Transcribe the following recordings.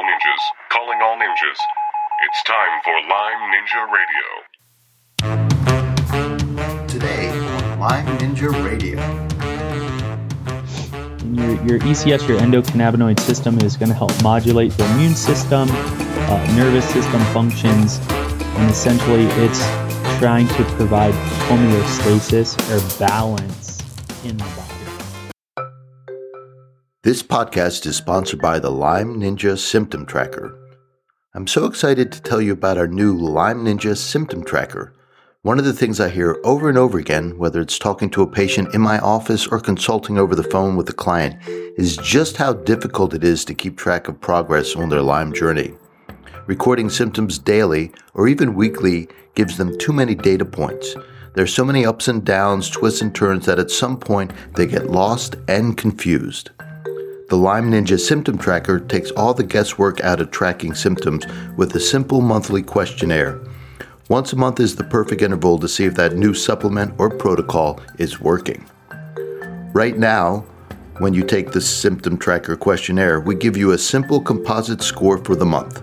all ninjas, calling all ninjas. It's time for Lyme Ninja Radio. Today on Lyme Ninja Radio. And your, your ECS, your endocannabinoid system, is going to help modulate the immune system, uh, nervous system functions, and essentially it's trying to provide homeostasis or balance in the body. This podcast is sponsored by the Lyme Ninja Symptom Tracker. I'm so excited to tell you about our new Lyme Ninja Symptom Tracker. One of the things I hear over and over again, whether it's talking to a patient in my office or consulting over the phone with a client, is just how difficult it is to keep track of progress on their Lyme journey. Recording symptoms daily or even weekly gives them too many data points. There's so many ups and downs, twists and turns that at some point they get lost and confused. The Lyme Ninja Symptom Tracker takes all the guesswork out of tracking symptoms with a simple monthly questionnaire. Once a month is the perfect interval to see if that new supplement or protocol is working. Right now, when you take the Symptom Tracker questionnaire, we give you a simple composite score for the month.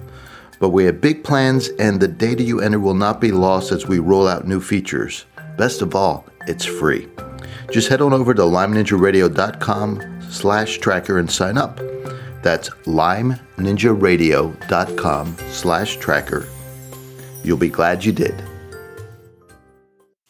But we have big plans, and the data you enter will not be lost as we roll out new features. Best of all, it's free. Just head on over to lymeninjaradio.com slash tracker and sign up. That's lymeninjaradio.com slash tracker. You'll be glad you did.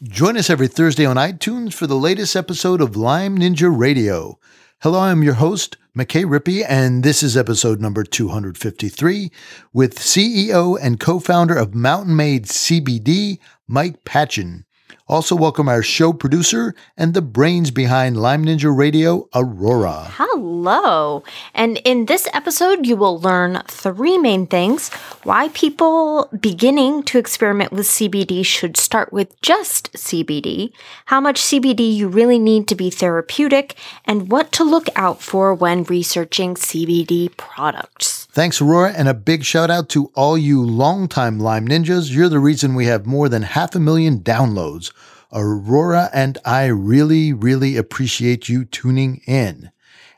Join us every Thursday on iTunes for the latest episode of Lyme Ninja Radio. Hello, I'm your host, McKay Rippey, and this is episode number 253 with CEO and co founder of Mountain Made CBD, Mike Patchen. Also, welcome our show producer and the brains behind Lyme Ninja Radio, Aurora. Hello. And in this episode, you will learn three main things why people beginning to experiment with CBD should start with just CBD, how much CBD you really need to be therapeutic, and what to look out for when researching CBD products. Thanks, Aurora, and a big shout out to all you longtime Lyme Ninjas. You're the reason we have more than half a million downloads. Aurora and I really, really appreciate you tuning in.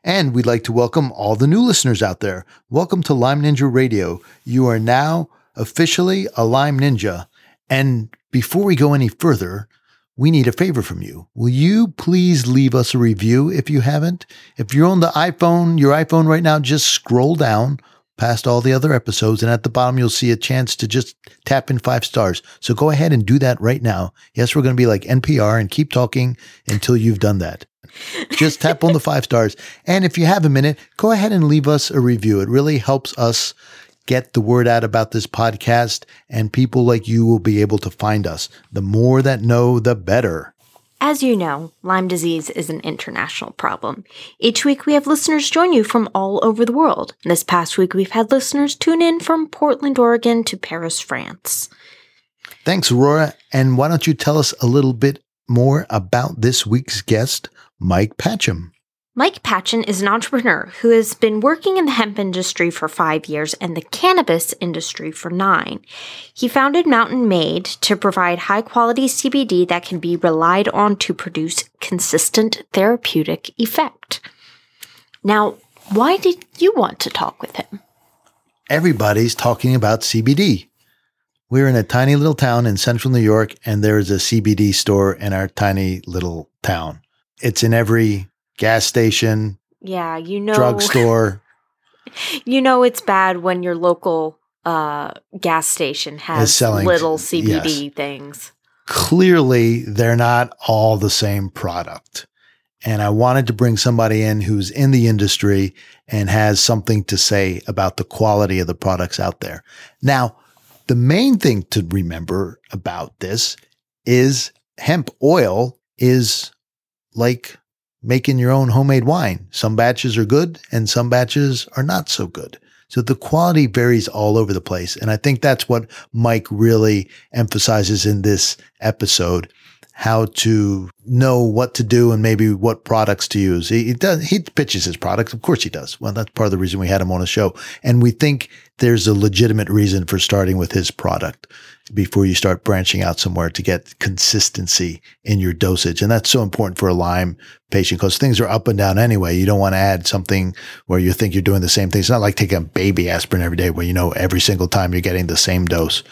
And we'd like to welcome all the new listeners out there. Welcome to Lyme Ninja Radio. You are now officially a Lyme Ninja. And before we go any further, we need a favor from you. Will you please leave us a review if you haven't? If you're on the iPhone, your iPhone right now, just scroll down past all the other episodes. And at the bottom, you'll see a chance to just tap in five stars. So go ahead and do that right now. Yes, we're going to be like NPR and keep talking until you've done that. Just tap on the five stars. And if you have a minute, go ahead and leave us a review. It really helps us get the word out about this podcast, and people like you will be able to find us. The more that know, the better. As you know, Lyme disease is an international problem. Each week we have listeners join you from all over the world. This past week we've had listeners tune in from Portland, Oregon to Paris, France. Thanks, Aurora. And why don't you tell us a little bit more about this week's guest, Mike Patchen? Mike Patchen is an entrepreneur who has been working in the hemp industry for five years and the cannabis industry for nine. He founded Mountain Made to provide high quality CBD that can be relied on to produce consistent therapeutic effect. Now, why did you want to talk with him? Everybody's talking about CBD. We're in a tiny little town in central New York, and there is a CBD store in our tiny little town. It's in every gas station, Yeah, you know, drugstore. you know, it's bad when your local uh, gas station has selling- little CBD things. Clearly, they're not all the same product. And I wanted to bring somebody in who's in the industry and has something to say about the quality of the products out there. Now, the main thing to remember about this is hemp oil is like making your own homemade wine. Some batches are good and some batches are not so good. So the quality varies all over the place. And I think that's what Mike really emphasizes in this episode how to know what to do and maybe what products to use. He, he, does, he pitches his products. Of course he does. Well, that's part of the reason we had him on a show. And we think there's a legitimate reason for starting with his product before you start branching out somewhere to get consistency in your dosage. And that's so important for a Lyme patient because things are up and down anyway. You don't want to add something where you think you're doing the same thing. It's not like taking a baby aspirin every day where you know every single time you're getting the same dose.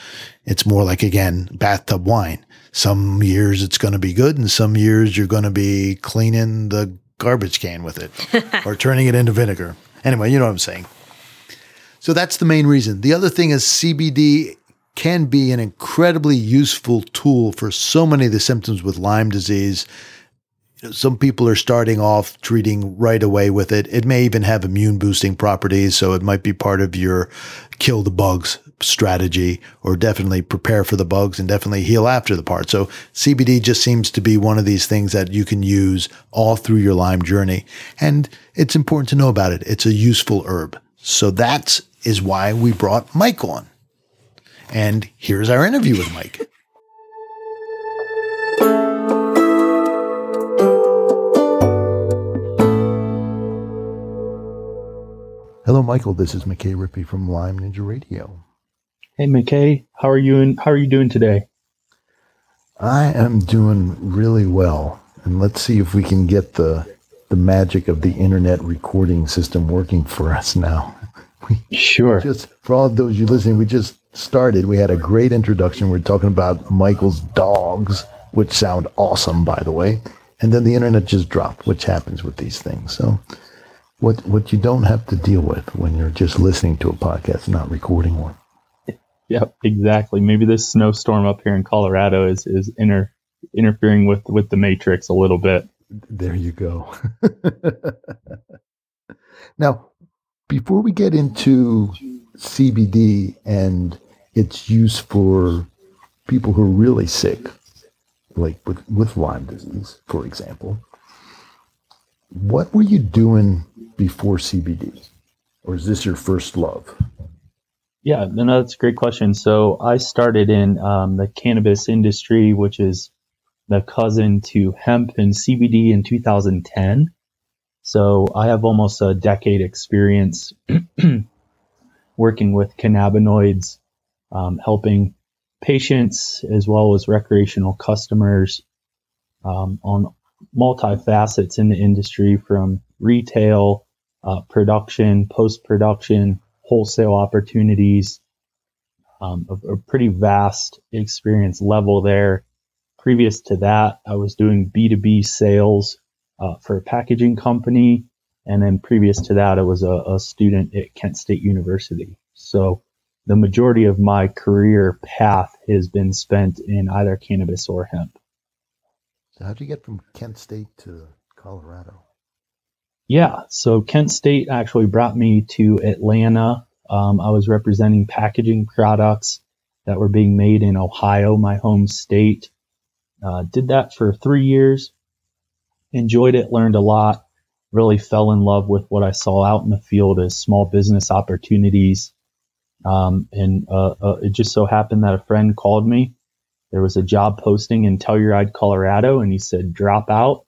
It's more like, again, bathtub wine. Some years it's going to be good and some years you're going to be cleaning the garbage can with it or turning it into vinegar. Anyway, you know what I'm saying. So that's the main reason. The other thing is CBD can be an incredibly useful tool for so many of the symptoms with Lyme disease. Some people are starting off treating right away with it. It may even have immune boosting properties, so it might be part of your kill the bugs strategy or definitely prepare for the bugs and definitely heal after the part. So CBD just seems to be one of these things that you can use all through your Lyme journey. And it's important to know about it. It's a useful herb. So that is why we brought Mike on. And here's our interview with Mike. Hello, Michael. This is McKay Rippey from Lyme Ninja Radio. Hey, McKay. How are you? In, how are you doing today? I am doing really well, and let's see if we can get the the magic of the internet recording system working for us now. sure. Just for all those you listening, we just started, we had a great introduction. We are talking about Michael's dogs, which sound awesome, by the way. And then the internet just dropped, which happens with these things. So, what what you don't have to deal with when you're just listening to a podcast, not recording one. Yep, exactly. Maybe this snowstorm up here in Colorado is is inter, interfering with with the matrix a little bit. There you go. now, before we get into CBD and its use for people who are really sick, like with, with Lyme disease, for example. What were you doing before CBD? Or is this your first love? Yeah, no, that's a great question. So I started in um, the cannabis industry, which is the cousin to hemp and CBD in 2010. So I have almost a decade experience working with cannabinoids, um, helping patients as well as recreational customers um, on multifacets in the industry from retail, uh, production, post production, wholesale opportunities. Um, a, a, pretty vast experience level there. Previous to that, I was doing B2B sales uh, for a packaging company and then previous to that, I was a, a student at Kent State University. So the majority of my career path has been spent in either cannabis or hemp. So how'd you get from Kent State to Colorado? Yeah, so Kent State actually brought me to Atlanta. Um, I was representing packaging products that were being made in Ohio, my home state. Uh, did that for three years. Enjoyed it, learned a lot really fell in love with what I saw out in the field as small business opportunities. Um, and uh, uh, it just so happened that a friend called me. There was a job posting in Telluride, Colorado, and he said, drop out,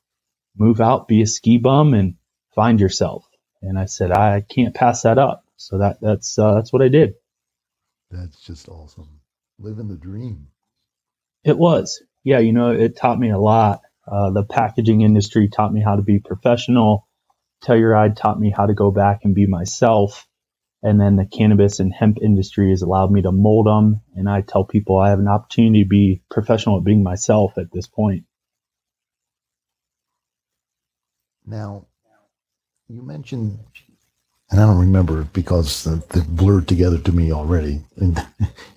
move out, be a ski bum, and find yourself. And I said, I can't pass that up. So that that's uh, that's what I did. That's just awesome. Living the dream. It was. Yeah, you know, it taught me a lot. Uh, the packaging industry taught me how to be professional Telluride taught me how to go back and be myself. And then the cannabis and hemp industry has allowed me to mold them. And I tell people I have an opportunity to be professional at being myself at this point. Now, you mentioned, and I don't remember because they've blurred together to me already. In,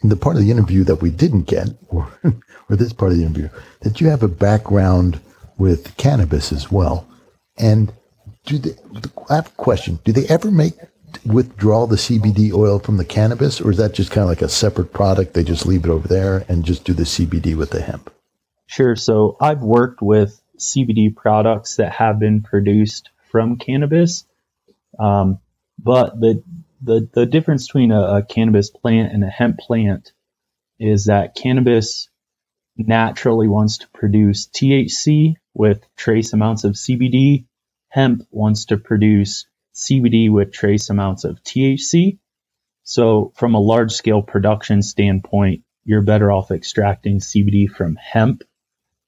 in the part of the interview that we didn't get, or, or this part of the interview, that you have a background with cannabis as well. And do they, I have a question. Do they ever make withdraw the CBD oil from the cannabis, or is that just kind of like a separate product? They just leave it over there and just do the CBD with the hemp. Sure. So I've worked with CBD products that have been produced from cannabis, um, but the the the difference between a, a cannabis plant and a hemp plant is that cannabis naturally wants to produce THC with trace amounts of CBD. Hemp wants to produce CBD with trace amounts of THC. So, from a large scale production standpoint, you're better off extracting CBD from hemp,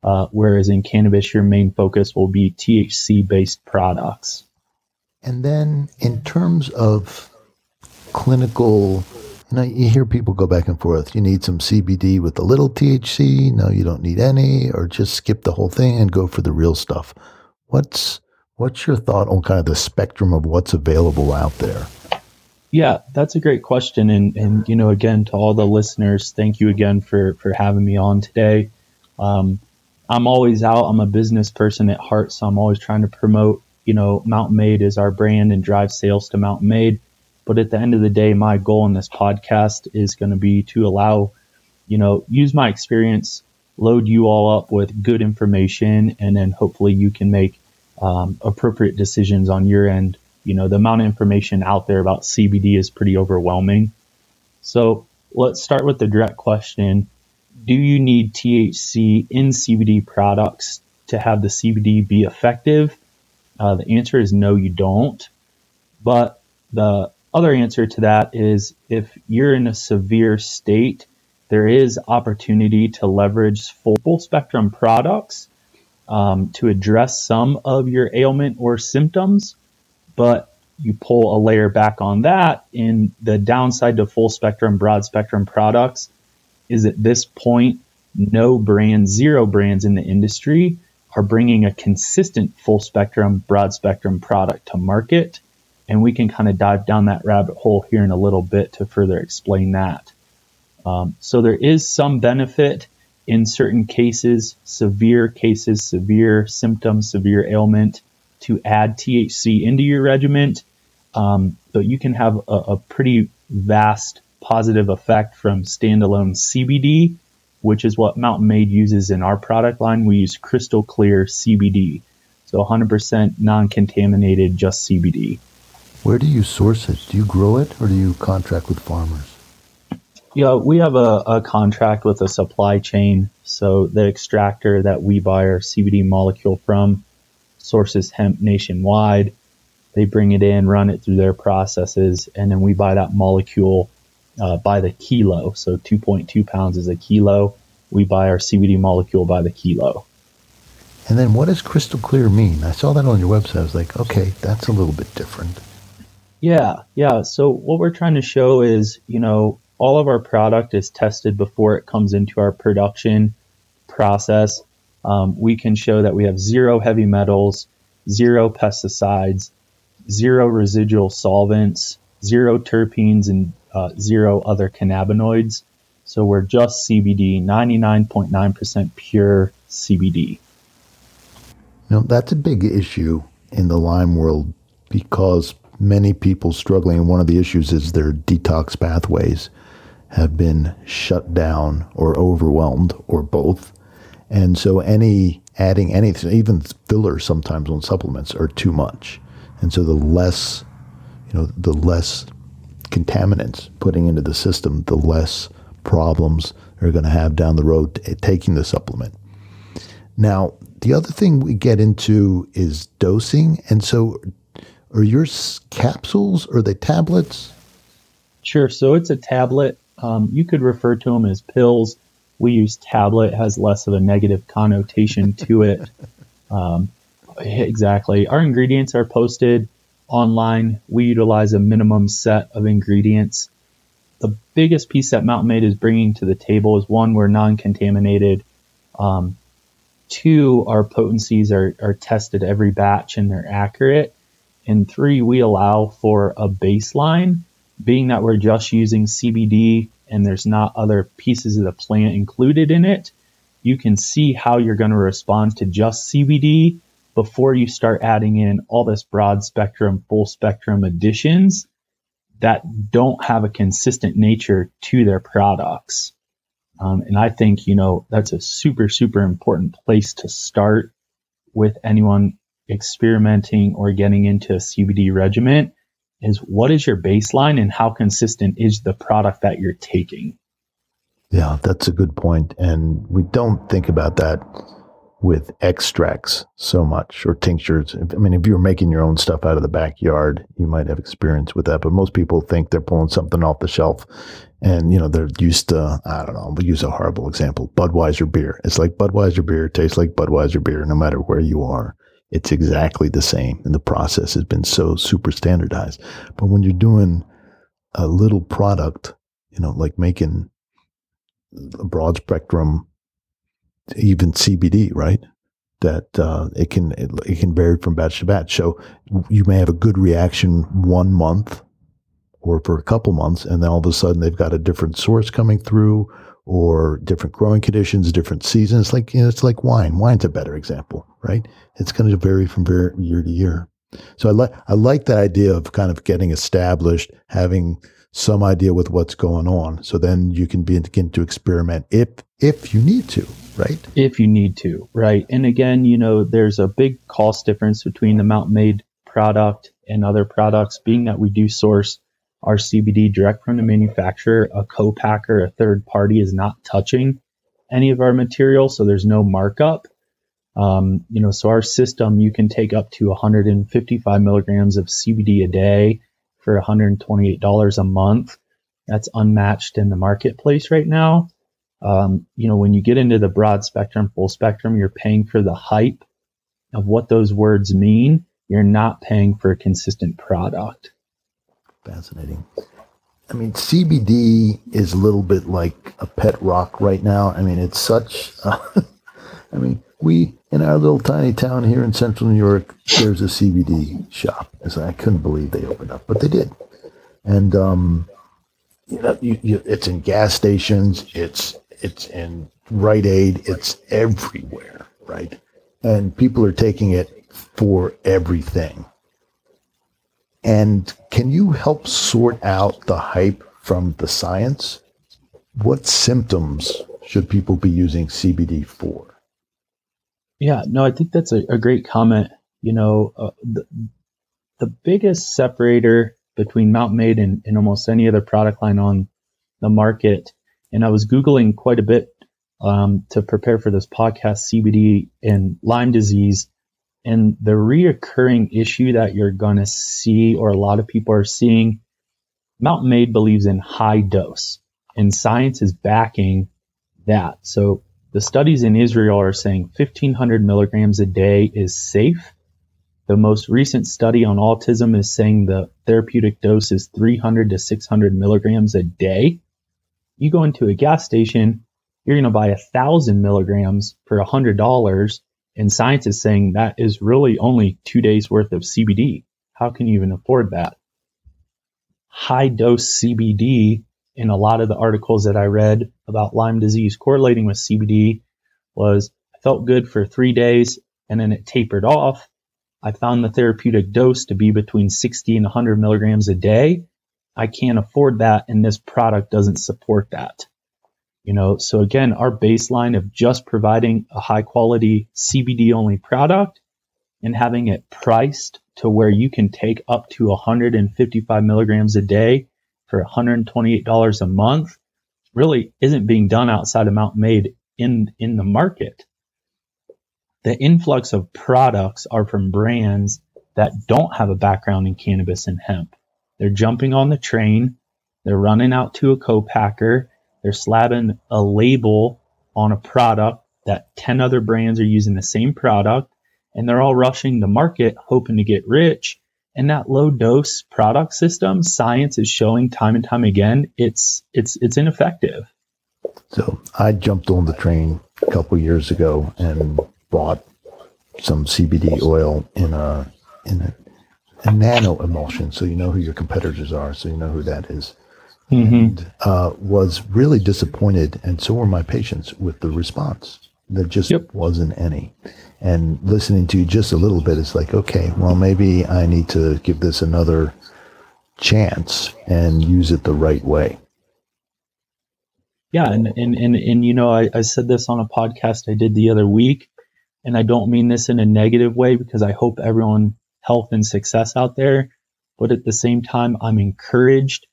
uh, whereas in cannabis, your main focus will be THC based products. And then, in terms of clinical, you know, you hear people go back and forth. You need some CBD with a little THC. No, you don't need any, or just skip the whole thing and go for the real stuff. What's what's your thought on kind of the spectrum of what's available out there? Yeah, that's a great question. And, and you know, again, to all the listeners, thank you again for, for having me on today. Um, I'm always out. I'm a business person at heart, so I'm always trying to promote, you know, Mountain Made is our brand and drive sales to Mountain Made. But at the end of the day, my goal in this podcast is going to be to allow, you know, use my experience, load you all up with good information, and then hopefully you can make um, appropriate decisions on your end you know, the amount of information out there about CBD is pretty overwhelming. So let's start with the direct question. Do you need THC in CBD products to have the CBD be effective? Uh, the answer is no, you don't. But the other answer to that is if you're in a severe state, there is opportunity to leverage full, spectrum products um, to address some of your ailment or symptoms but you pull a layer back on that in the downside to full spectrum, broad spectrum products is at this point, no brands, zero brands in the industry are bringing a consistent full spectrum, broad spectrum product to market. And we can kind of dive down that rabbit hole here in a little bit to further explain that. Um, so there is some benefit in certain cases, severe cases, severe symptoms, severe ailment to add THC into your regimen, um, but you can have a, a pretty vast positive effect from standalone CBD, which is what Mountain Made uses in our product line. We use crystal clear CBD, so 100% non contaminated, just CBD. Where do you source it? Do you grow it or do you contract with farmers? Yeah, we have a, a contract with a supply chain. So the extractor that we buy our CBD molecule from sources hemp nationwide. They bring it in, run it through their processes, and then we buy that molecule uh, by the kilo. So 2.2 pounds is a kilo. We buy our CBD molecule by the kilo. And then what does crystal clear mean? I saw that on your website. I was like, okay, that's a little bit different. Yeah, yeah. So what we're trying to show is, you know, all of our product is tested before it comes into our production process um, we can show that we have zero heavy metals, zero pesticides, zero residual solvents, zero terpenes, and uh, zero other cannabinoids. So we're just CBD, 99.9% pure CBD. Now, that's a big issue in the Lyme world because many people struggling, one of the issues is their detox pathways have been shut down or overwhelmed or both. And so any adding anything, even fillers sometimes on supplements are too much. And so the less, you know, the less contaminants putting into the system, the less problems they're going to have down the road t- taking the supplement. Now, the other thing we get into is dosing. And so are yours capsules or are they tablets? Sure. So it's a tablet. Um, you could refer to them as pills we use tablet has less of a negative connotation to it. Um, exactly. Our ingredients are posted online. We utilize a minimum set of ingredients. The biggest piece that Mountain Made is bringing to the table is one, we're non contaminated. Um, two, our potencies are, are tested every batch and they're accurate. And three, we allow for a baseline, being that we're just using CBD and there's not other pieces of the plant included in it, you can see how you're going to respond to just CBD before you start adding in all this broad spectrum, full spectrum additions that don't have a consistent nature to their products. Um, and I think, you know, that's a super, super important place to start with anyone experimenting or getting into a CBD regimen is what is your baseline and how consistent is the product that you're taking? Yeah, that's a good point. And we don't think about that with extracts so much or tinctures. I mean, if you're making your own stuff out of the backyard, you might have experience with that. But most people think they're pulling something off the shelf and, you know, they're used to, I don't know, we'll use a horrible example Budweiser beer. It's like Budweiser beer, tastes like Budweiser beer, no matter where you are. It's exactly the same. And the process has been so super standardized. But when you're doing a little product, you know, like making a broad spectrum even CBD, right? That uh, it can it, it, can vary from batch to batch. So you may have a good reaction one month or for a couple months, and then all of a sudden they've got a different source coming through, or different growing conditions, different seasons. Like you know, it's like wine. Wine's a better example, right? It's going to vary from year to year. So I like I like that idea of kind of getting established, having some idea with what's going on. So then you can begin to experiment if if you need to right? If you need to, right? And again, you know, there's a big cost difference between the Mountain Made product and other products, being that we do source our CBD direct from the manufacturer. A co-packer, a third party, is not touching any of our material, so there's no markup. Um, you know, so our system, you can take up to 155 milligrams of CBD a day for $128 a month. That's unmatched in the marketplace right now. Um, you know, when you get into the broad spectrum, full spectrum, you're paying for the hype of what those words mean. You're not paying for a consistent product. Fascinating. I mean, CBD is a little bit like a pet rock right now. I mean, it's such. I mean, we in our little tiny town here in central New York, there's a CBD shop. As I couldn't believe they opened up, but they did. And um, you know, you, you, it's in gas stations. It's it's in Rite Aid, it's everywhere, right? And people are taking it for everything. And can you help sort out the hype from the science? What symptoms should people be using CBD for? Yeah, no, I think that's a, a great comment. You know, uh, the, the biggest separator between Mount Made and, and almost any other product line on the market and I was Googling quite a bit um, to prepare for this podcast CBD and Lyme disease. And the reoccurring issue that you're going to see, or a lot of people are seeing, Mountain Made believes in high dose, and science is backing that. So the studies in Israel are saying 1500 milligrams a day is safe. The most recent study on autism is saying the therapeutic dose is 300 to 600 milligrams a day you go into a gas station, you're going to buy a thousand milligrams for a hundred dollars. And science is saying that is really only two days worth of CBD. How can you even afford that? High dose CBD in a lot of the articles that I read about Lyme disease correlating with CBD was I felt good for three days and then it tapered off. I found the therapeutic dose to be between 60 and 100 milligrams a day. I can't afford that and this product doesn't support that. You know, so again, our baseline of just providing a high quality CBD only product and having it priced to where you can take up to 155 milligrams a day for $128 a month really isn't being done outside of Mountain Made in, in the market. The influx of products are from brands that don't have a background in cannabis and hemp. They're jumping on the train. They're running out to a co-packer. They're slapping a label on a product that 10 other brands are using the same product and they're all rushing the market hoping to get rich. And that low dose product system, science is showing time and time again, it's it's it's ineffective. So I jumped on the train a couple years ago and bought some CBD oil in a in a a nano emulsion, so you know who your competitors are, so you know who that is. Mm-hmm. And uh, was really disappointed, and so were my patients with the response. There just yep. wasn't any. And listening to you just a little bit, it's like, okay, well, maybe I need to give this another chance and use it the right way. Yeah, and and and, and you know, I, I said this on a podcast I did the other week, and I don't mean this in a negative way because I hope everyone health and success out there. But at the same time, I'm encouraged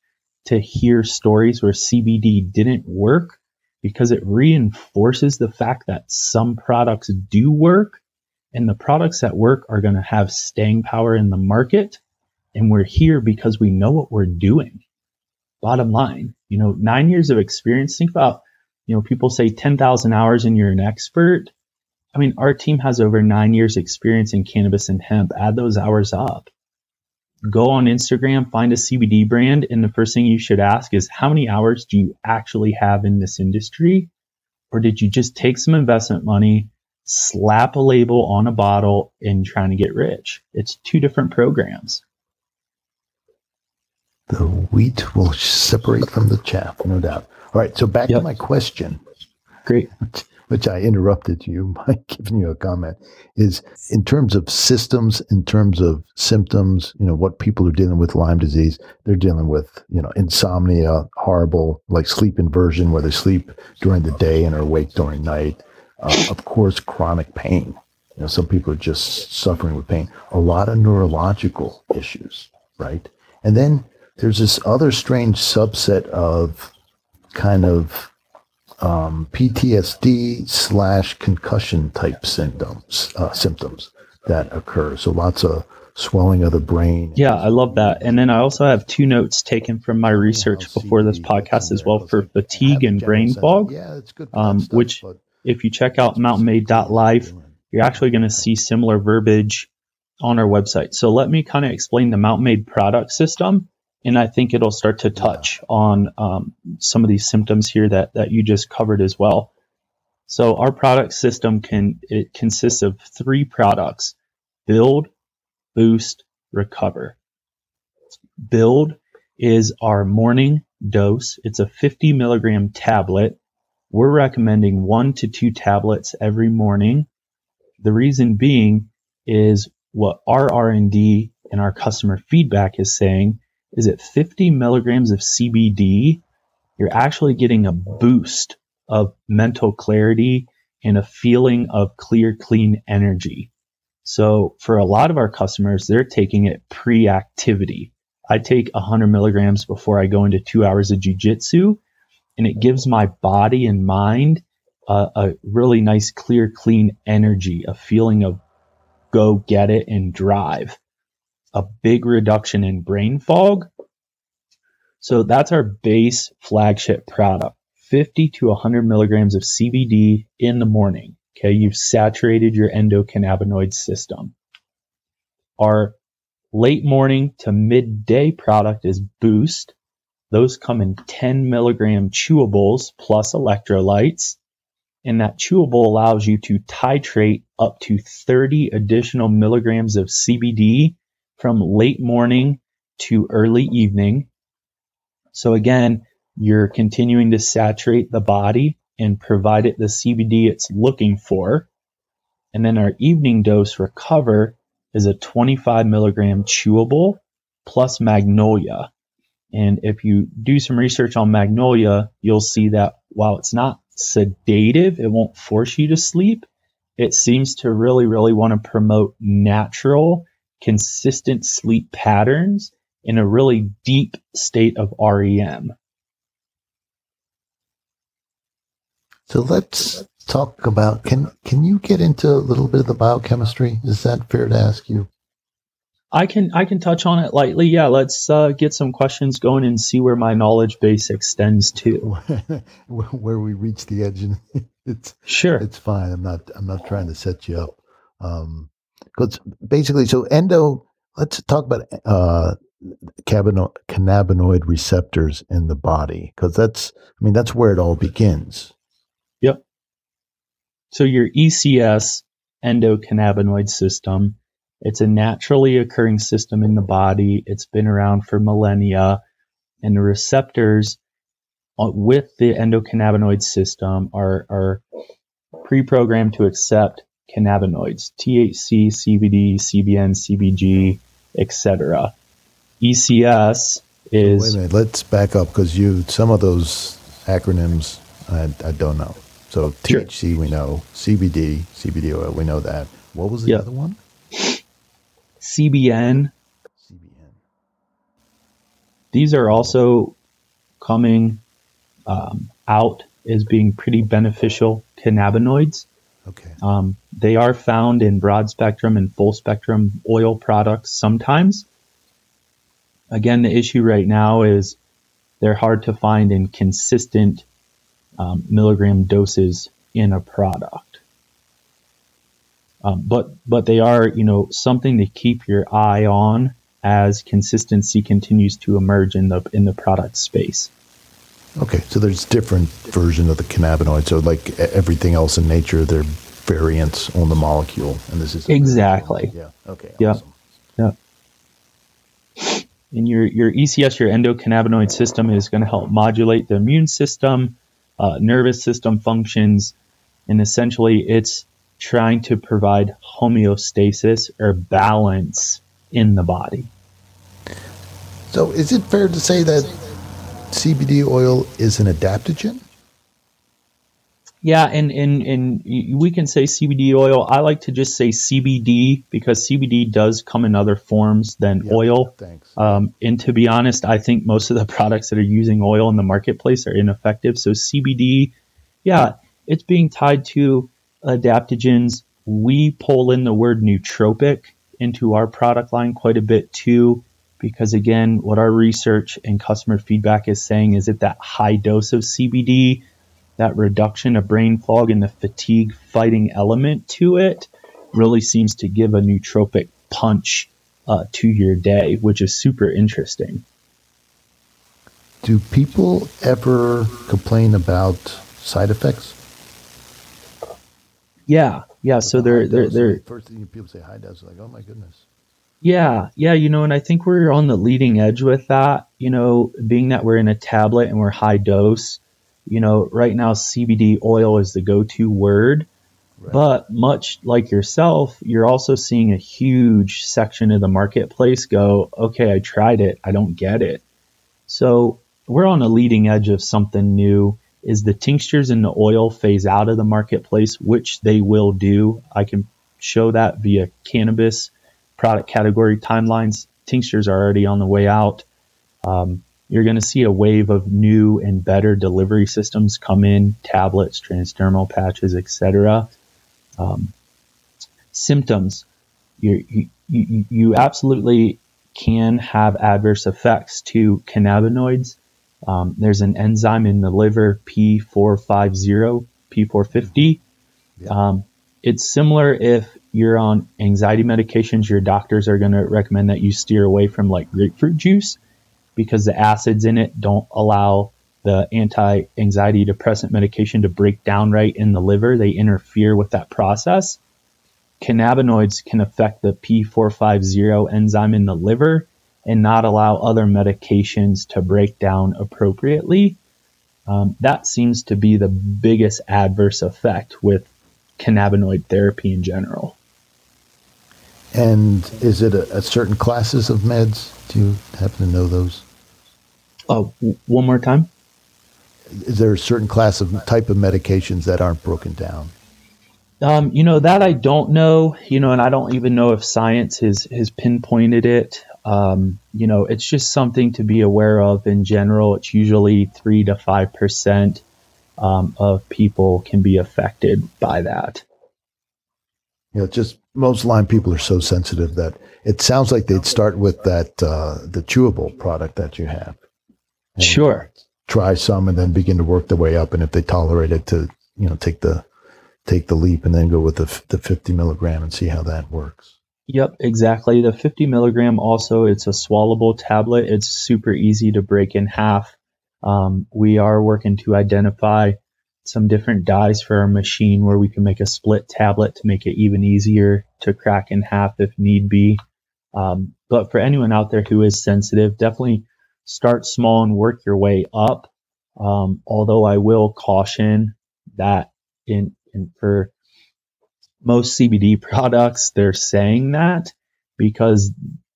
to hear stories where CBD didn't work because it reinforces the fact that some products do work and the products that work are going to have staying power in the market. And we're here because we know what we're doing. Bottom line, you know, nine years of experience. Think about, you know, people say 10,000 hours and you're an expert. I mean, our team has over nine years experience in cannabis and hemp. Add those hours up. Go on Instagram, find a CBD brand, and the first thing you should ask is how many hours do you actually have in this industry? Or did you just take some investment money, slap a label on a bottle, and trying to get rich? It's two different programs. The wheat will separate from the chaff, no doubt. All right, so back yep. to my question. Great. which I interrupted you by giving you a comment, is in terms of systems, in terms of symptoms, you know, what people are dealing with Lyme disease, they're dealing with, you know, insomnia, horrible, like sleep inversion, where they sleep during the day and are awake during night. Uh, of course, chronic pain. You know, some people are just suffering with pain. A lot of neurological issues, right? And then there's this other strange subset of kind of um, PTSD slash concussion type symptoms uh, symptoms that occur. So lots of swelling of the brain. Yeah, I love that. And then I also have two notes taken from my research before this podcast as well for fatigue and brain fog. Yeah, it's good. Um, which, if you check out mountainmade.life, you're actually going to see similar verbiage on our website. So let me kind of explain the Mountain Made product system and I think it'll start to touch on um, some of these symptoms here that that you just covered as well. So our product system can it consists of three products: build, boost, recover. Build is our morning dose. It's a 50 milligram tablet. We're recommending one to two tablets every morning. The reason being is what our R&D and our customer feedback is saying is at 50 milligrams of CBD, you're actually getting a boost of mental clarity and a feeling of clear, clean energy. So for a lot of our customers, they're taking it pre-activity. I take 100 milligrams before I go into two hours of jujitsu, and it gives my body and mind a really nice, clear, clean energy, a feeling of go get it and drive a big reduction in brain fog. So that's our base flagship product 50 to 100 milligrams of CBD in the morning. Okay, you've saturated your endocannabinoid system. Our late morning to midday product is Boost. Those come in 10 milligram chewables plus electrolytes. And that chewable allows you to titrate up to 30 additional milligrams of CBD from late morning to early evening. So again, you're continuing to saturate the body and provide it the CBD it's looking for. And then our evening dose recover is a 25 milligram chewable plus magnolia. And if you do some research on magnolia, you'll see that while it's not sedative, it won't force you to sleep. It seems to really, really want to promote natural consistent sleep patterns in a really deep state of REM. So let's talk about can can you get into a little bit of the biochemistry? Is that fair to ask you? I can I can touch on it lightly. Yeah, let's uh, get some questions going and see where my knowledge base extends to. where we reach the edge, and it's sure it's fine. I'm not I'm not trying to set you up. Um, because basically, so endo. Let's talk about uh, cannabinoid receptors in the body, because that's. I mean, that's where it all begins. Yep. So your ECS endocannabinoid system. It's a naturally occurring system in the body. It's been around for millennia, and the receptors uh, with the endocannabinoid system are are pre-programmed to accept cannabinoids, THC, CBD, CBN, CBG, etc. ECS is. Wait a minute, let's back up because you some of those acronyms I, I don't know. So THC we know, CBD, CBD oil we know that. What was the yep. other one? CBN. CBN. These are also coming um, out as being pretty beneficial cannabinoids. Okay. Um, they are found in broad spectrum and full spectrum oil products sometimes. Again, the issue right now is they're hard to find in consistent um, milligram doses in a product. Um, but but they are you know something to keep your eye on as consistency continues to emerge in the in the product space. Okay, so there's different version of the cannabinoid. So like everything else in nature, there are variants on the molecule, and this is exactly. Yeah. Okay. Yeah. Awesome. Yeah. And your your ECS, your endocannabinoid system, is going to help modulate the immune system, uh, nervous system functions, and essentially it's trying to provide homeostasis or balance in the body. So, is it fair to say that CBD oil is an adaptogen? Yeah, and, and, and we can say CBD oil. I like to just say CBD because CBD does come in other forms than Yep, oil. Thanks. Um, and to be honest, I think most of the products that are using oil in the marketplace are ineffective. So CBD, yeah, it's being tied to adaptogens. We pull in the word nootropic into our product line quite a bit too, because again, what our research and customer feedback is saying is that that high dose of CBD, that reduction of brain fog and the fatigue fighting element to it really seems to give a nootropic punch uh, to your day, which is super interesting. Do people ever complain about side effects? Yeah, yeah. So they're they're they're First thing people say high dose, like, oh my goodness. Yeah, yeah. You know, and I think we're on the leading edge with that. You know, being that we're in a tablet and we're high dose. You know, right now CBD oil is the go-to word. Right. But much like yourself, you're also seeing a huge section of the marketplace go, okay, I tried it, I don't get it. So we're on a leading edge of something new. Is the tinctures and the oil phase out of the marketplace, which they will do. I can show that via cannabis product category timelines. Tinctures are already on the way out. Um, you're going to see a wave of new and better delivery systems come in tablets, transdermal patches, etc. Um, symptoms you, you, you, you absolutely can have adverse effects to cannabinoids. Um, there's an enzyme in the liver, P450, P450. Um, it's similar if you're on anxiety medications, your doctors are going to recommend that you steer away from like grapefruit juice because the acids in it don't allow the anti anxiety depressant medication to break down right in the liver. They interfere with that process. Cannabinoids can affect the P450 enzyme in the liver and not allow other medications to break down appropriately. Um, that seems to be the biggest adverse effect with cannabinoid therapy in general. And is it a, a certain classes of meds? Do you happen to know those? Oh, w- one more time. Is there a certain class of type of medications that aren't broken down? Um, you know that I don't know. You know, and I don't even know if science has has pinpointed it. Um, you know, it's just something to be aware of in general. It's usually three to five percent um, of people can be affected by that. You know, just most Lyme people are so sensitive that it sounds like they'd start with that uh, the chewable product that you have. Sure. Try some and then begin to work their way up, and if they tolerate it, to you know take the take the leap and then go with the the fifty milligram and see how that works. Yep, exactly. The 50 milligram also, it's a swallowable tablet. It's super easy to break in half. Um, we are working to identify some different dies for our machine where we can make a split tablet to make it even easier to crack in half if need be. Um, but for anyone out there who is sensitive, definitely start small and work your way up. Um, although I will caution that in, in for most CBD products, they're saying that because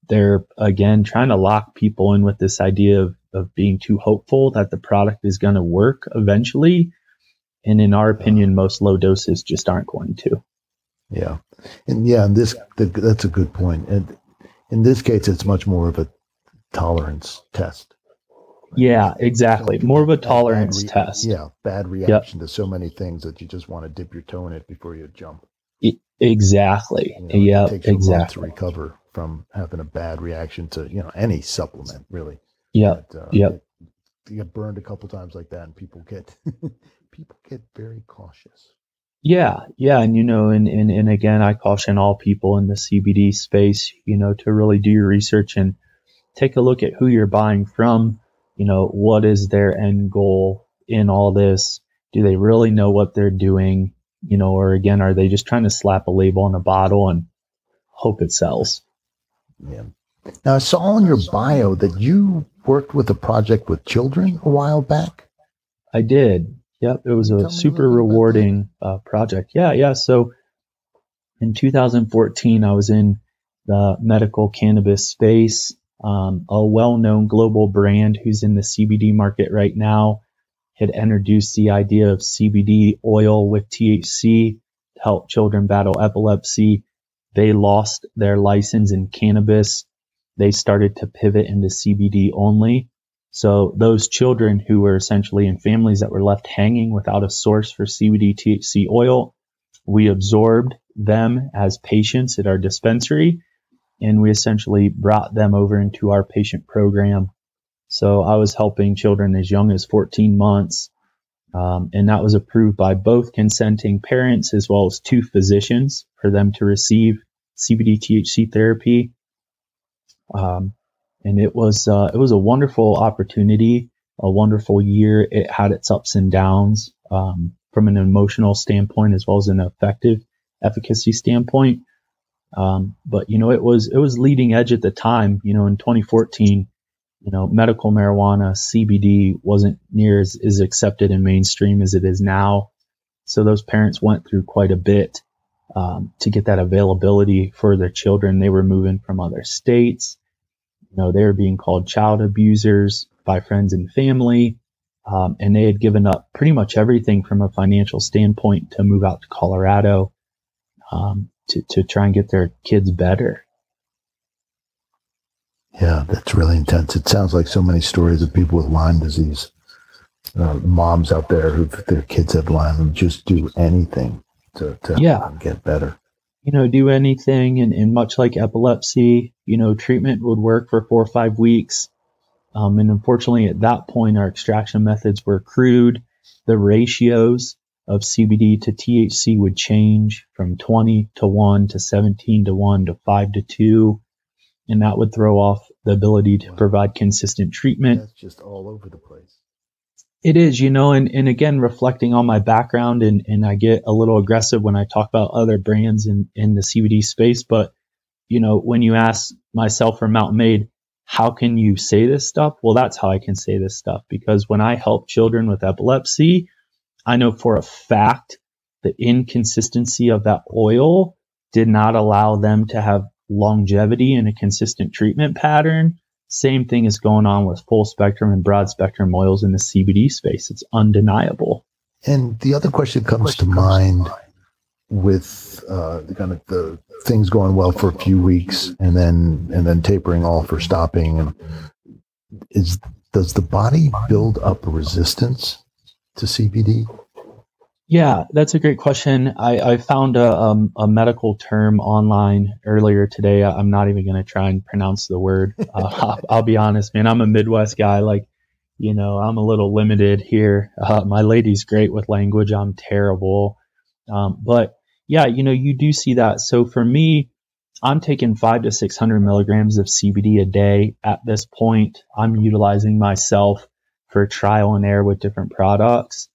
they're again trying to lock people in with this idea of, of being too hopeful that the product is going to work eventually. And in our opinion, most low doses just aren't going to. Yeah, and yeah, and this the, that's a good point. And in this case, it's much more of a tolerance test. Yeah, exactly. Some More of a tolerance rea- test. Yeah, bad reaction to so many things that you just want to dip your toe in it before you jump. E- Exactly. You know, yeah, takes you a month to recover from having a bad reaction to you know any supplement really. Yeah, uh, Yep. You get burned a couple times like that, and people get people get very cautious. yeah, yeah. And, you know, and, and, and again, I caution all people in the CBD space, you know, to really do your research and take a look at who you're buying from. You know, what is their end goal in all this? Do they really know what they're doing? You know, or again, are they just trying to slap a label on a bottle and hope it sells? Yeah. Now I saw in your bio that you worked with a project with children a while back. I did. Yep, it was a a super little bit about that? rewarding uh, project. Yeah, yeah. So in 2014, I was in the medical cannabis space. Um, a well-known global brand who's in the CBD market right now had introduced the idea of CBD oil with THC to help children battle epilepsy. They lost their license in cannabis. They started to pivot into CBD only. So those children who were essentially in families that were left hanging without a source for CBD THC oil, we absorbed them as patients at our dispensary and we essentially brought them over into our patient program. So I was helping children as young as 14 months. Um, and that was approved by both consenting parents as well as two physicians for them to receive CBD THC therapy. Um, and it was uh, it was a wonderful opportunity, a wonderful year. It had its ups and downs um, from an emotional standpoint as well as an effective efficacy standpoint. Um, but you know, it was it was leading edge at the time. You know, in 2014, you know, medical marijuana CBD wasn't near as, as accepted in mainstream as it is now. So those parents went through quite a bit um, to get that availability for their children. They were moving from other states. You know, they were being called child abusers by friends and family. Um, and they had given up pretty much everything from a financial standpoint to move out to Colorado um, to, to try and get their kids better. Yeah, that's really intense. It sounds like so many stories of people with Lyme disease. Uh, moms out there who their kids have Lyme and just do anything to, to Yeah. get better. You know, do anything. And, and much like epilepsy, you know, treatment would work for four or five weeks. Um, and unfortunately, at that point, our extraction methods were crude. The ratios of CBD to THC would change from 20 to 1 to 17 to 1 to 5 to 2. And that would throw off the ability to Wow. provide consistent treatment. That's just all over the place. It is, you know, and, and again, reflecting on my background, and, and I get a little aggressive when I talk about other brands in, in the CBD space. But, you know, when you ask myself or Mountain Made, how can you say this stuff? Well, that's how I can say this stuff because when I help children with epilepsy, I know for a fact the inconsistency of that oil did not allow them to have longevity and a consistent treatment pattern. Same thing is going on with full spectrum and broad spectrum oils in the CBD space. It's undeniable. And the other question that comes to mind with uh, the kind of the things going well for a few weeks and then and then tapering off or stopping and is does the body build up resistance to CBD? Yeah, that's a great question. I, I found a, um, a medical term online earlier today. I'm not even going to try and pronounce the word. Uh, I'll, I'll be honest, man. I'm a Midwest guy. Like, you know, I'm a little limited here. Uh, my lady's great with language. I'm terrible. Um, but yeah, you know, you do see that. So for me, I'm taking five to 600 milligrams of CBD a day at this point. I'm utilizing myself for trial and error with different products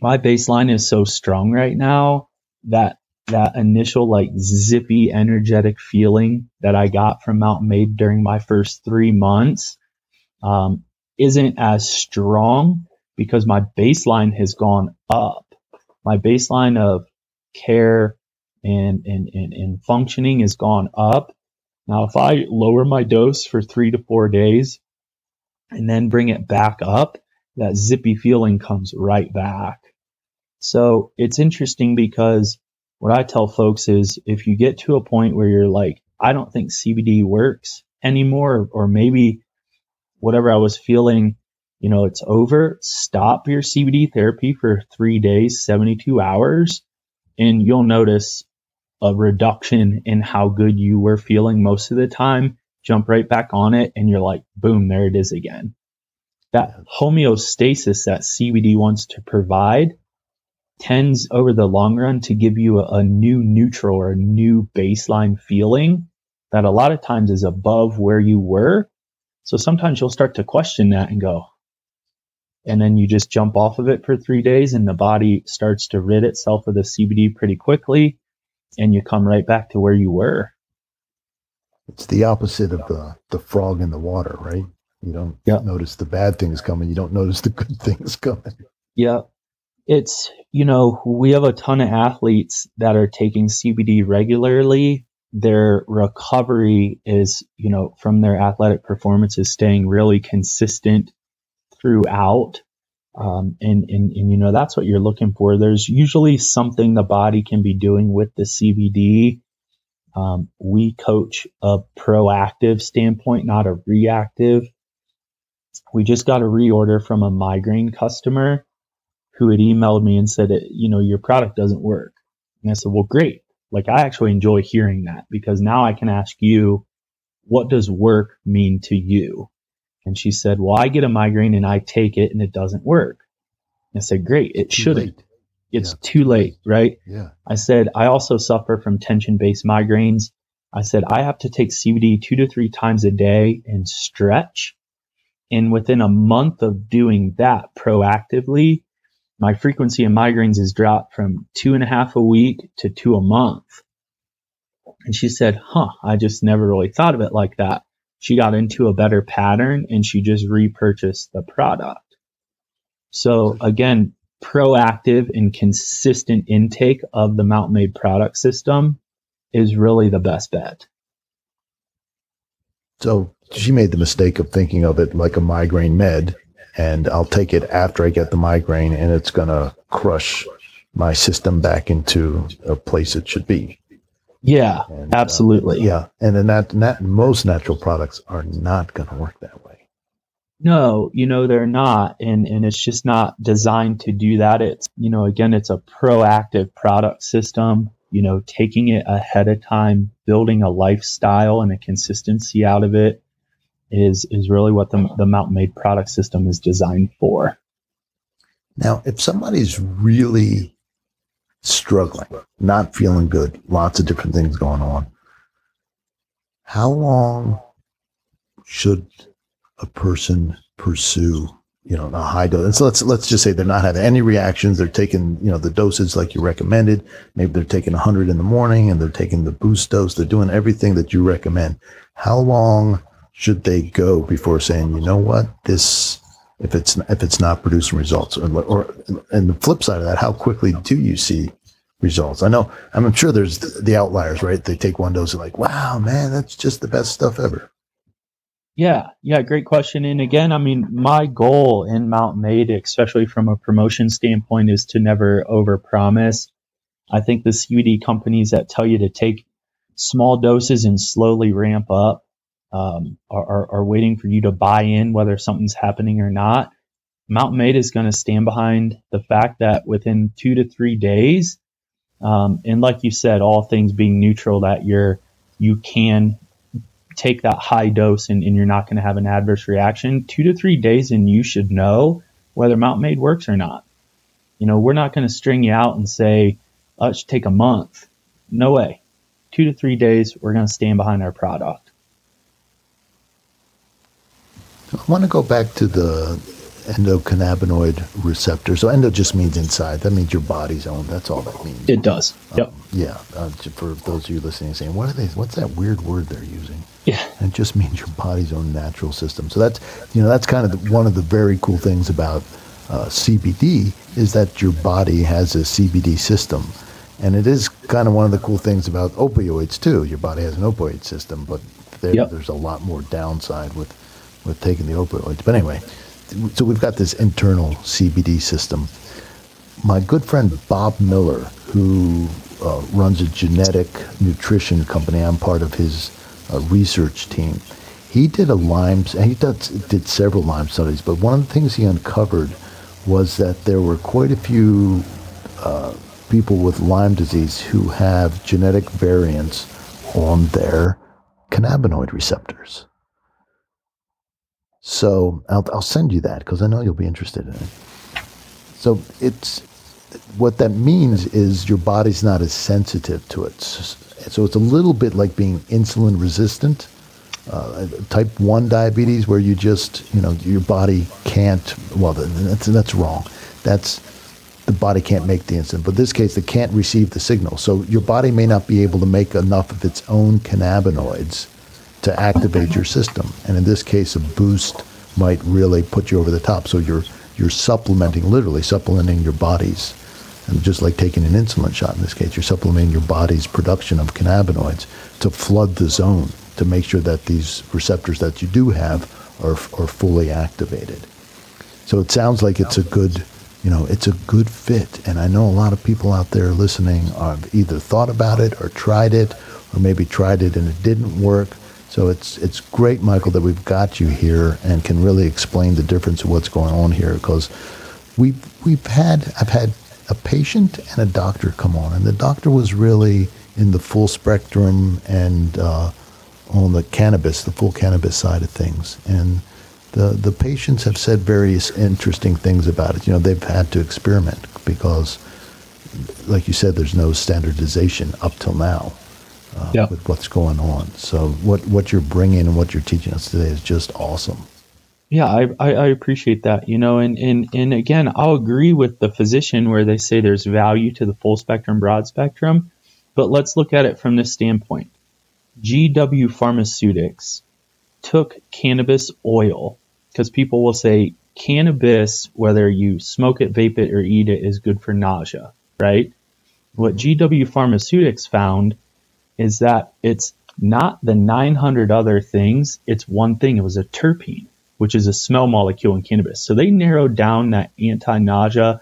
my baseline is so strong right now that that initial like zippy energetic feeling that I got from Mountain Made during my first three months um, isn't as strong because my baseline has gone up. My baseline of care and, and, and, and functioning has gone up. Now, if I lower my dose for three to four days and then bring it back up, that zippy feeling comes right back. So it's interesting because what I tell folks is if you get to a point where you're like, I don't think CBD works anymore, or maybe whatever I was feeling, you know, it's over. Stop your CBD therapy for three days, 72 hours, and you'll notice a reduction in how good you were feeling most of the time. Jump right back on it, and you're like, boom, there it is again. That homeostasis that CBD wants to provide tends over the long run to give you a, a new neutral or a new baseline feeling that a lot of times is above where you were. So sometimes you'll start to question that and go, and then you just jump off of it for three days and the body starts to rid itself of the CBD pretty quickly and you come right back to where you were. It's the opposite of the, the frog in the water, right? You don't yep. notice the bad things coming. You don't notice the good things coming. Yeah. It's, you know, we have a ton of athletes that are taking CBD regularly. Their recovery is, you know, from their athletic performance is staying really consistent throughout. Um, and, and, and, you know, that's what you're looking for. There's usually something the body can be doing with the CBD. Um, we coach a proactive standpoint, not a reactive. We just got a reorder from a migraine customer who had emailed me and said, you know, your product doesn't work. And I said, well, great. Like I actually enjoy hearing that because now I can ask you, what does work mean to you? And she said, Well, I get a migraine and I take it and it doesn't work. And I said, Great, it shouldn't. Late. It's yeah. too late, right? Yeah. I said, I also suffer from tension based migraines. I said, I have to take CBD two to three times a day and stretch. And within a month of doing that proactively, my frequency of migraines has dropped from two and a half a week to two a month. And she said, huh, I just never really thought of it like that she got into a better pattern and she just repurchased the product. So again, proactive and consistent intake of the Mountain Made product system is really the best bet. So she made the mistake of thinking of it like a migraine med, and I'll take it after I get the migraine, and it's going to crush my system back into a place it should be. Yeah, and, uh, absolutely. Uh, yeah, and then that, that most natural products are not going to work that way. No, you know they're not, and and it's just not designed to do that. It's you know again, it's a proactive product system. You know, taking it ahead of time, building a lifestyle and a consistency out of it is is really what the the Mountain Made product system is designed for. Now, if somebody's really struggling, not feeling good, lots of different things going on. How long should a person pursue, you know, a high dose? So let's let's just say they're not having any reactions. They're taking, you know, the dosage like you recommended. Maybe they're taking 100 in the morning and they're taking the boost dose. They're doing everything that you recommend. How long should they go before saying, you know what, this if it's if it's not producing results or, or and the flip side of that how quickly do you see results? I know i'm sure there's the outliers right? They take one dose and like wow man that's just the best stuff ever. Yeah yeah great question. And again i mean my goal in Mount Made especially from a promotion standpoint is to never overpromise. I think the cbd companies that tell you to take small doses and slowly ramp up um, are, are, are, waiting for you to buy in whether something's happening or not. Mountain Made is going to stand behind the fact that within two to three days, um, and like you said, all things being neutral, that you're you can take that high dose and, and you're not going to have an adverse reaction. Two to three days, and you should know whether Mountain Made works or not. You know, we're not going to string you out and say, oh, it should take a month. No way. Two to three days, we're going to stand behind our product. I want to go back to the endocannabinoid receptor. So endo just means inside. That means your body's own. That's all that means. It does. Um, yep. Yeah. Uh, for those of you listening, saying, "What are they? What's that weird word they're using?" Yeah. it just means your body's own natural system. So that's you know that's kind of the, one of the very cool things about uh, CBD is that your body has a CBD system. And it is kind of one of the cool things about opioids too. Your body has an opioid system, but there, yep. there's a lot more downside with with taking the opioids. But anyway, so we've got this internal CBD system. My good friend Bob Miller, who uh, runs a genetic nutrition company, I'm part of his uh, research team. he did a Lyme, he did, did several Lyme studies, but one of the things he uncovered was that there were quite a few uh, people with Lyme disease who have genetic variants on their cannabinoid receptors. So I'll, I'll send you that because I know you'll be interested in it. So it's what that means is your body's not as sensitive to it. So it's a little bit like being insulin resistant. Uh, type 1 diabetes where you just you know your body can't well that's that's wrong that's the body can't make the insulin but in this case it can't receive the signal so your body may not be able to make enough of its own cannabinoids to activate your system and in this case a boost might really put you over the top so you're you're supplementing literally supplementing your body's and just like taking an insulin shot in this case, you're supplementing your body's production of cannabinoids to flood the zone to make sure that these receptors that you do have are, are fully activated. So it sounds like it's a good, you know, it's a good fit. And I know a lot of people out there listening have either thought about it or tried it, or maybe tried it and it didn't work. So it's it's great, Michael, that we've got you here and can really explain the difference of what's going on here because we've we've had I've had a patient and a doctor come on, and the doctor was really in the full spectrum and uh, on the cannabis, the full cannabis side of things. And the the patients have said various interesting things about it. You know, they've had to experiment because, like you said, there's no standardization up till now uh, yeah. with what's going on. So what what you're bringing and what you're teaching us today is just awesome. Yeah, I, I, I, appreciate that. You know, and, and, and again, I'll agree with the physician where they say there's value to the full spectrum, broad spectrum. But let's look at it from this standpoint. GW Pharmaceuticals took cannabis oil because people will say cannabis, whether you smoke it, vape it, or eat it, is good for nausea, right? What GW Pharmaceuticals found is that it's not the 900 other things, it's one thing. It was a terpene which is a smell molecule in cannabis. So they narrowed down that anti nausea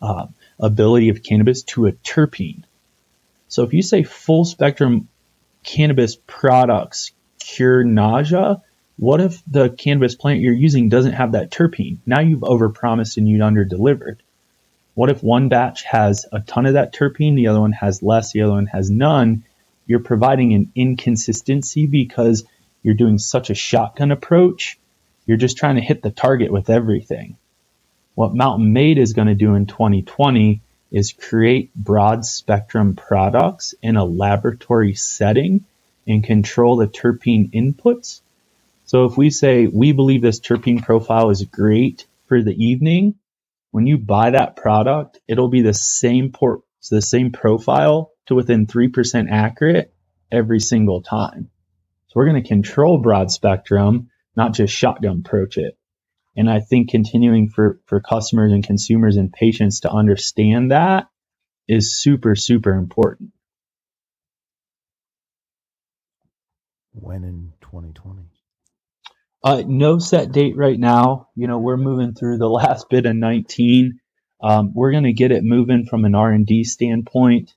uh, ability of cannabis to a terpene. So if you say full spectrum cannabis products cure nausea, what if the cannabis plant you're using doesn't have that terpene? Now you've overpromised and you've underdelivered. What if one batch has a ton of that terpene, the other one has less, the other one has none? You're providing an inconsistency because you're doing such a shotgun approach, you're just trying to hit the target with everything. What Mountain Made is going to do in 2020 is create broad spectrum products in a laboratory setting and control the terpene inputs. So if we say we believe this terpene profile is great for the evening, when you buy that product, it'll be the same port, the same profile to within 3% accurate every single time. So we're going to control broad spectrum, not just shotgun approach it. And I think continuing for, for customers and consumers and patients to understand that is super, super important. When in 2020? Uh, no set date right now. You know, we're moving through the last bit of 19. Um, we're going to get it moving from an R&D standpoint.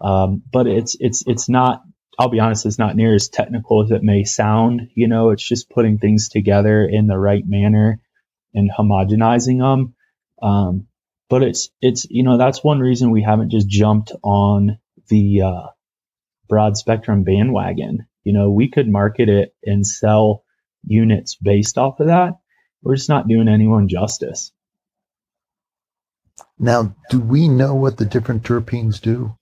Um, but it's, it's, it's not I'll be honest, it's not near as technical as it may sound. You know, it's just putting things together in the right manner and homogenizing them. Um, but it's it's you know that's one reason we haven't just jumped on the uh, broad spectrum bandwagon. You know, we could market it and sell units based off of that. We're just not doing anyone justice. Now, do we know what the different terpenes do?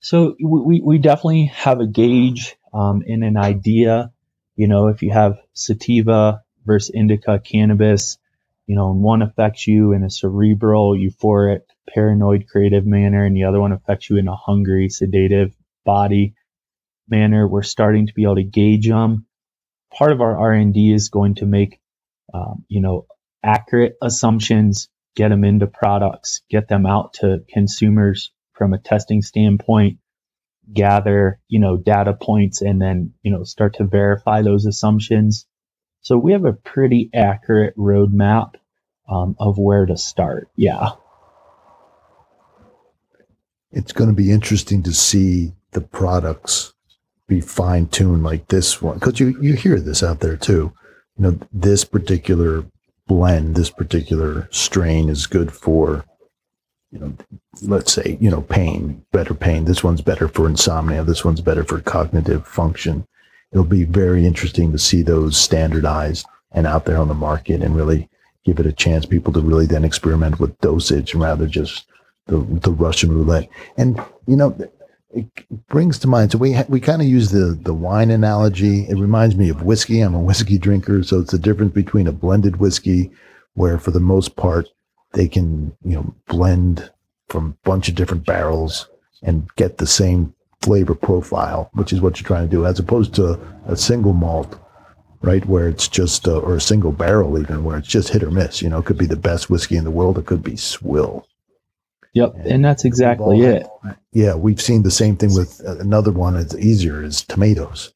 So we, we definitely have a gauge um, and an idea. You know, if you have sativa versus indica cannabis, you know, and one affects you in a cerebral, euphoric, paranoid, creative manner, and the other one affects you in a hungry, sedative body manner. We're starting to be able to gauge them. Part of our R&D is going to make, um, you know, accurate assumptions, get them into products, get them out to consumers from a testing standpoint, gather, you know, data points and then, you know, start to verify those assumptions. So we have a pretty accurate roadmap um, of where to start. Yeah. It's going to be interesting to see the products be fine tuned like this one because you you hear this out there too. You know, this particular blend, this particular strain is good for, you know, let's say you know pain, better pain. This one's better for insomnia. This one's better for cognitive function. It'll be very interesting to see those standardized and out there on the market and really give it a chance. People to really then experiment with dosage rather just the the Russian roulette. And you know, it brings to mind. So we we kind of use the the wine analogy. It reminds me of whiskey. I'm a whiskey drinker, so it's the difference between a blended whiskey, where for the most part they can you know blend from a bunch of different barrels and get the same flavor profile, which is what you're trying to do, as opposed to a single malt, right? Where it's just uh, or a single barrel even, where it's just hit or miss. You know, it could be the best whiskey in the world. It could be swill. Yep, and that's exactly it. Yeah, we've seen the same thing with another one It's easier is tomatoes.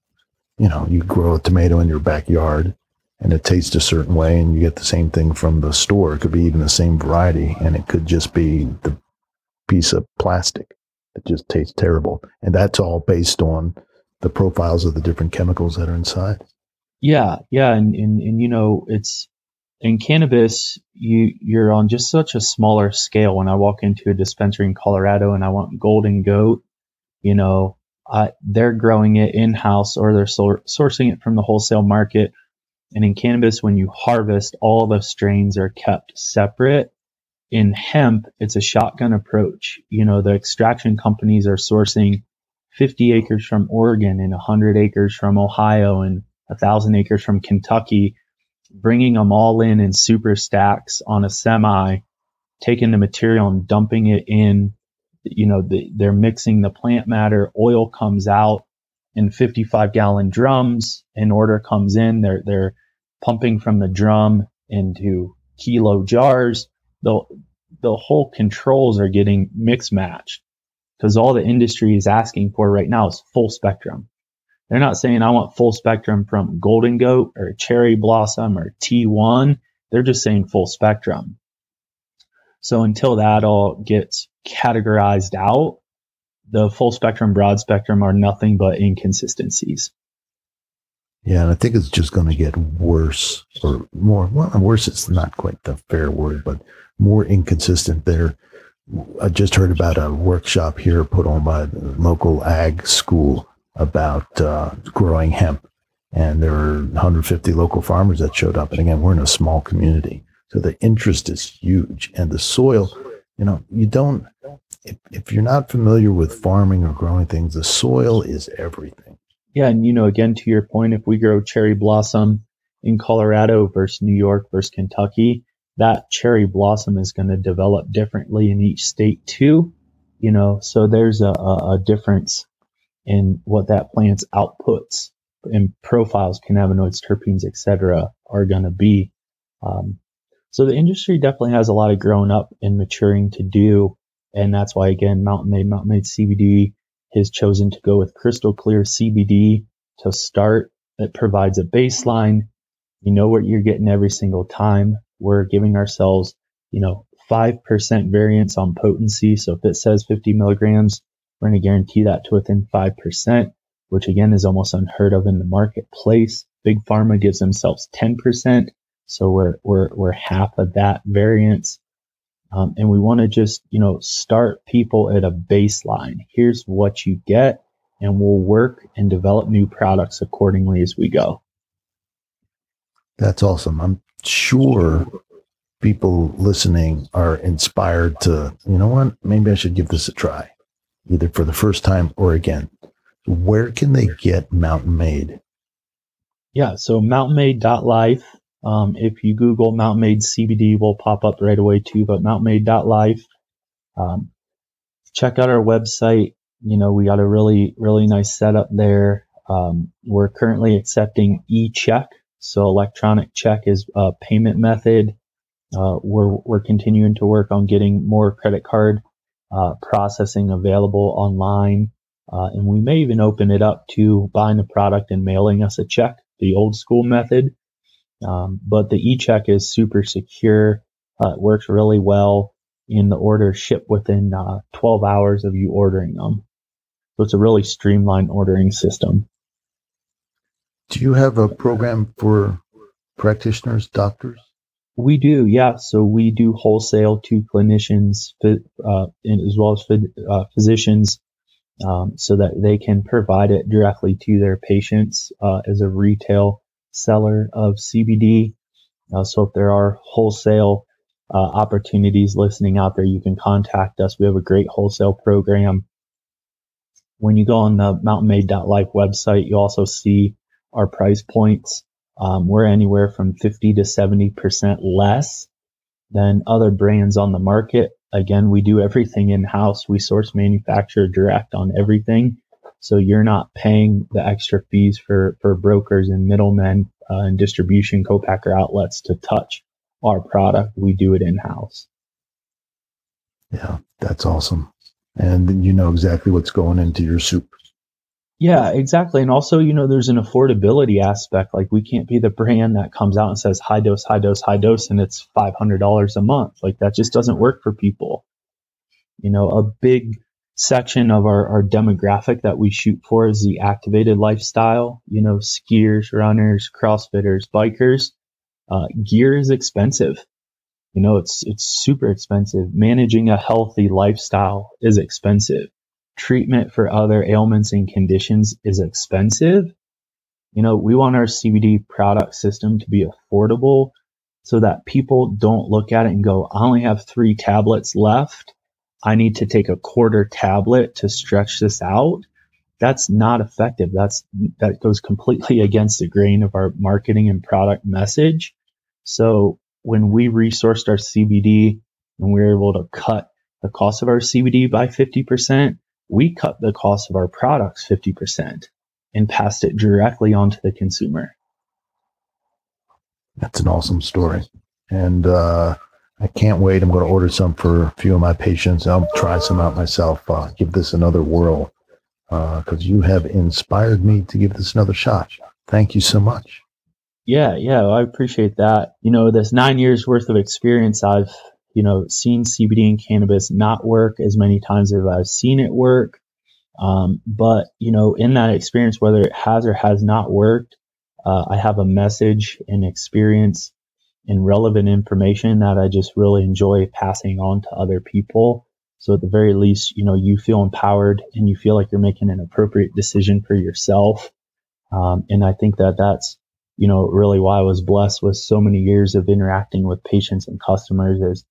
You know, you grow a tomato in your backyard and it tastes a certain way and you get the same thing from the store. It could be even the same variety and it could just be the piece of plastic that just tastes terrible. And that's all based on the profiles of the different chemicals that are inside. Yeah, yeah, and and, and you know, it's in cannabis, you you're on just such a smaller scale. When I walk into a dispensary in Colorado and I want Golden Goat, you know, they're growing it in house or they're sor- sourcing it from the wholesale market. And in cannabis, when you harvest, all the strains are kept separate. In hemp, it's a shotgun approach. You know, the extraction companies are sourcing 50 acres from Oregon and 100 acres from Ohio and 1,000 acres from Kentucky bringing them all in in super stacks on a semi, taking the material and dumping it in. You know, the, they're mixing the plant matter. Oil comes out in 55 gallon drums. An order comes in. They're they're pumping from the drum into kilo jars. The the whole controls are getting mix matched because all the industry is asking for right now is full spectrum. They're not saying I want full spectrum from Golden Goat or Cherry Blossom or T1. They're just saying full spectrum. So until that all gets categorized out, the full spectrum, broad spectrum are nothing but inconsistencies. Yeah, and I think it's just going to get worse or more. Well, worse, it's not quite the fair word, but more inconsistent there. I just heard about a workshop here put on by the local ag school about uh, growing hemp. And there were 150 local farmers that showed up. And again, we're in a small community. So the interest is huge. And the soil, you know, you don't, if, if you're not familiar with farming or growing things, the soil is everything. Yeah. And, you know, again, to your point, if we grow cherry blossom in Colorado versus New York versus Kentucky, that cherry blossom is going to develop differently in each state too. You know, so there's a, a, a difference and what that plant's outputs and profiles, cannabinoids, terpenes, etc., are going to be. Um, so the industry definitely has a lot of growing up and maturing to do, and that's why again, Mountain Made, Mountain Made CBD has chosen to go with crystal clear CBD to start. It provides a baseline. You know what you're getting every single time. We're giving ourselves, you know, 5% variance on potency. So if it says 50 milligrams, we're going to guarantee that to within 5%, which again is almost unheard of in the marketplace. Big pharma gives themselves 10%. So we're, we're, we're half of that variance. Um, and we want to just, you know, start people at a baseline. Here's what you get and we'll work and develop new products accordingly as we go. That's awesome. I'm sure people listening are inspired to, you know what, maybe I should give this a try either for the first time or again, where can they get Mountain Made? Yeah, so mountainmade.life. Um, if you Google Mountain Made CBD, will pop up right away too, but mountainmade.life. Um, check out our website. You know, we got a really, really nice setup there. Um, we're currently accepting e-check. So electronic check is a payment method. Uh, we're, we're continuing to work on getting more credit card uh, processing available online. Uh, and we may even open it up to buying the product and mailing us a check, the old school method. Um, but the e-check is super secure. Uh, it works really well. And the orders ship within uh, 12 hours of you ordering them. So it's a really streamlined ordering system. Do you have a program for practitioners, doctors? We do, yeah. So we do wholesale to clinicians uh, and as well as uh, physicians um, so that they can provide it directly to their patients uh, as a retail seller of CBD. Uh, so if there are wholesale uh, opportunities listening out there, you can contact us. We have a great wholesale program. When you go on the mountainmade.life website, you also see our price points. Um, we're anywhere from 50 to 70% less than other brands on the market. Again, we do everything in house. We source manufacture direct on everything. So you're not paying the extra fees for, for brokers and middlemen uh, and distribution co-packer outlets to touch our product. We do it in house. Yeah, that's awesome. And you know exactly what's going into your soup. Yeah, exactly. And also, you know, there's an affordability aspect. Like we can't be the brand that comes out and says high dose, high dose, high dose, and it's $500 a month. Like that just doesn't work for people. You know, a big section of our, our demographic that we shoot for is the activated lifestyle, you know, skiers, runners, crossfitters, bikers. Uh, gear is expensive. You know, it's, it's super expensive. Managing a healthy lifestyle is expensive. Treatment for other ailments and conditions is expensive. You know, we want our CBD product system to be affordable so that people don't look at it and go, I only have three tablets left. I need to take a quarter tablet to stretch this out. That's not effective. That's, that goes completely against the grain of our marketing and product message. So when we resourced our CBD and we were able to cut the cost of our CBD by 50%, we cut the cost of our products 50% and passed it directly on to the consumer. That's an awesome story. And uh, I can't wait. I'm going to order some for a few of my patients. I'll try some out myself. Uh, give this another whirl because uh, you have inspired me to give this another shot. Thank you so much. Yeah, yeah, I appreciate that. You know, this nine years worth of experience, I've you know seen CBD and cannabis not work as many times as I've seen it work. Um, but you know, in that experience, whether it has or has not worked, uh, I have a message and experience and relevant information that I just really enjoy passing on to other people. So at the very least, you know, you feel empowered and you feel like you're making an appropriate decision for yourself. Um, and I think that that's, you know, really why I was blessed with so many years of interacting with patients and customers is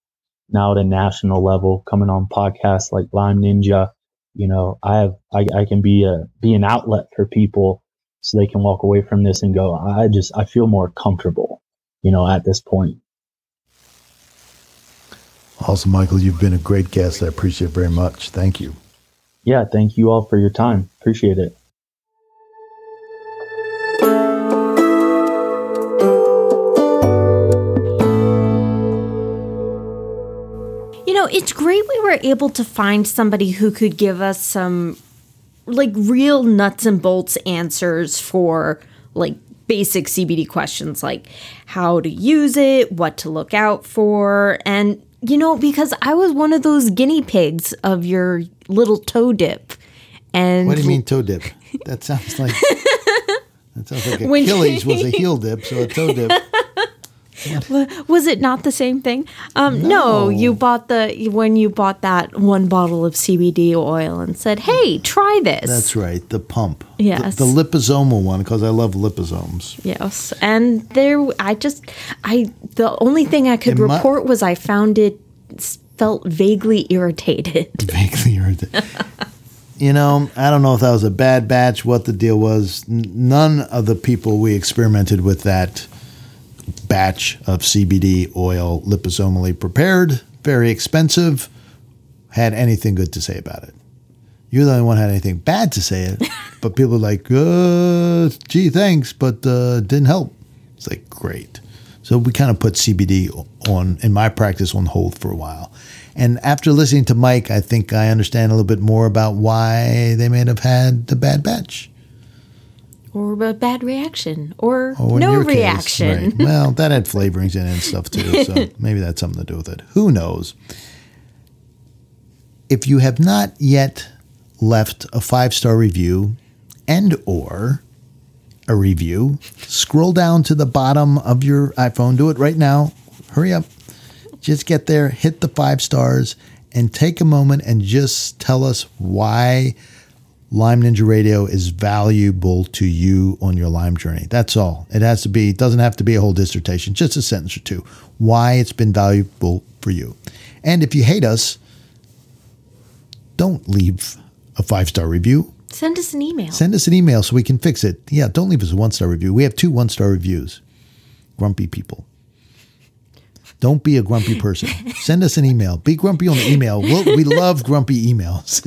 now at a national level, coming on podcasts like Lyme Ninja, you know, I have, I, I can be a, be an outlet for people so they can walk away from this and go, I just, I feel more comfortable you know, at this point. Awesome, Michael. You've been a great guest. I appreciate it very much. Thank you. Yeah, thank you all for your time. Appreciate it. Know, it's great we were able to find somebody who could give us some like real nuts and bolts answers for like basic CBD questions like how to use it, what to look out for, and you know, because I was one of those guinea pigs of your little toe dip. And what do you mean toe dip? That sounds like that sounds like Achilles was a heel dip, so a toe dip. Was it not the same thing? Um, no. no. you bought the when you bought that one bottle of CBD oil and said, "Hey, try this." That's right, the pump. Yes, the, the liposomal one because I love liposomes. Yes, and there, I just, I the only thing I could report was I found it felt vaguely irritated. Vaguely irritated. you know, I don't know if that was a bad batch, what the deal was. None of the people we experimented with that batch of CBD oil liposomally prepared, very expensive, had anything good to say about it. You're the only one had anything bad to say it, but people are like, uh, gee, thanks, but uh, didn't help. It's like, great. So we kind of put CBD on, in my practice, on hold for a while. And after listening to Mike, I think I understand a little bit more about why they may have had the bad batch or a bad reaction or oh, no reaction. Case, right. Well, that had flavorings in it and stuff too, so maybe that's something to do with it. Who knows? If you have not yet left a five star review and or a review, scroll down to the bottom of your iPhone. Do it right now. Hurry up. Just get there, hit the five stars, and take a moment and just tell us why Lyme Ninja Radio is valuable to you on your Lyme journey. That's all. It has to be, it doesn't have to be a whole dissertation, just a sentence or two. Why it's been valuable for you. And if you hate us, don't leave a five star review. Send us an email. Send us an email so we can fix it. Yeah, don't leave us a one star review. We have two one star reviews. Grumpy people. Don't be a grumpy person. Send us an email. Be grumpy on the email. We'll, we love grumpy emails.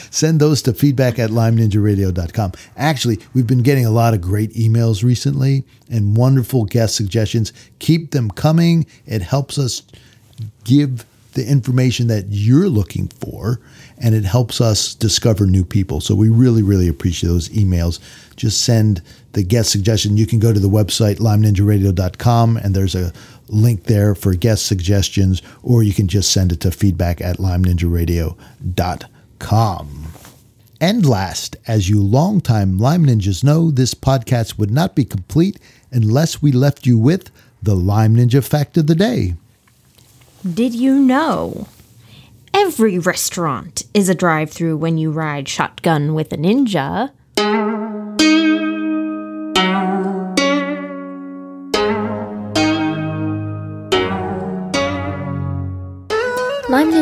Send those to feedback at lymeninjaradio.com. Actually, we've been getting a lot of great emails recently and wonderful guest suggestions. Keep them coming. It helps us give the information that you're looking for and it helps us discover new people. So we really, really appreciate those emails. Just send the guest suggestion. You can go to the website lymeninjaradio.com and there's a link there for guest suggestions, or you can just send it to feedback at lymeninjaradio.com. And last, as you longtime Lyme Ninjas know, this podcast would not be complete unless we left you with the Lyme Ninja fact of the day. Did you know? Every restaurant is a drive through when you ride shotgun with a ninja.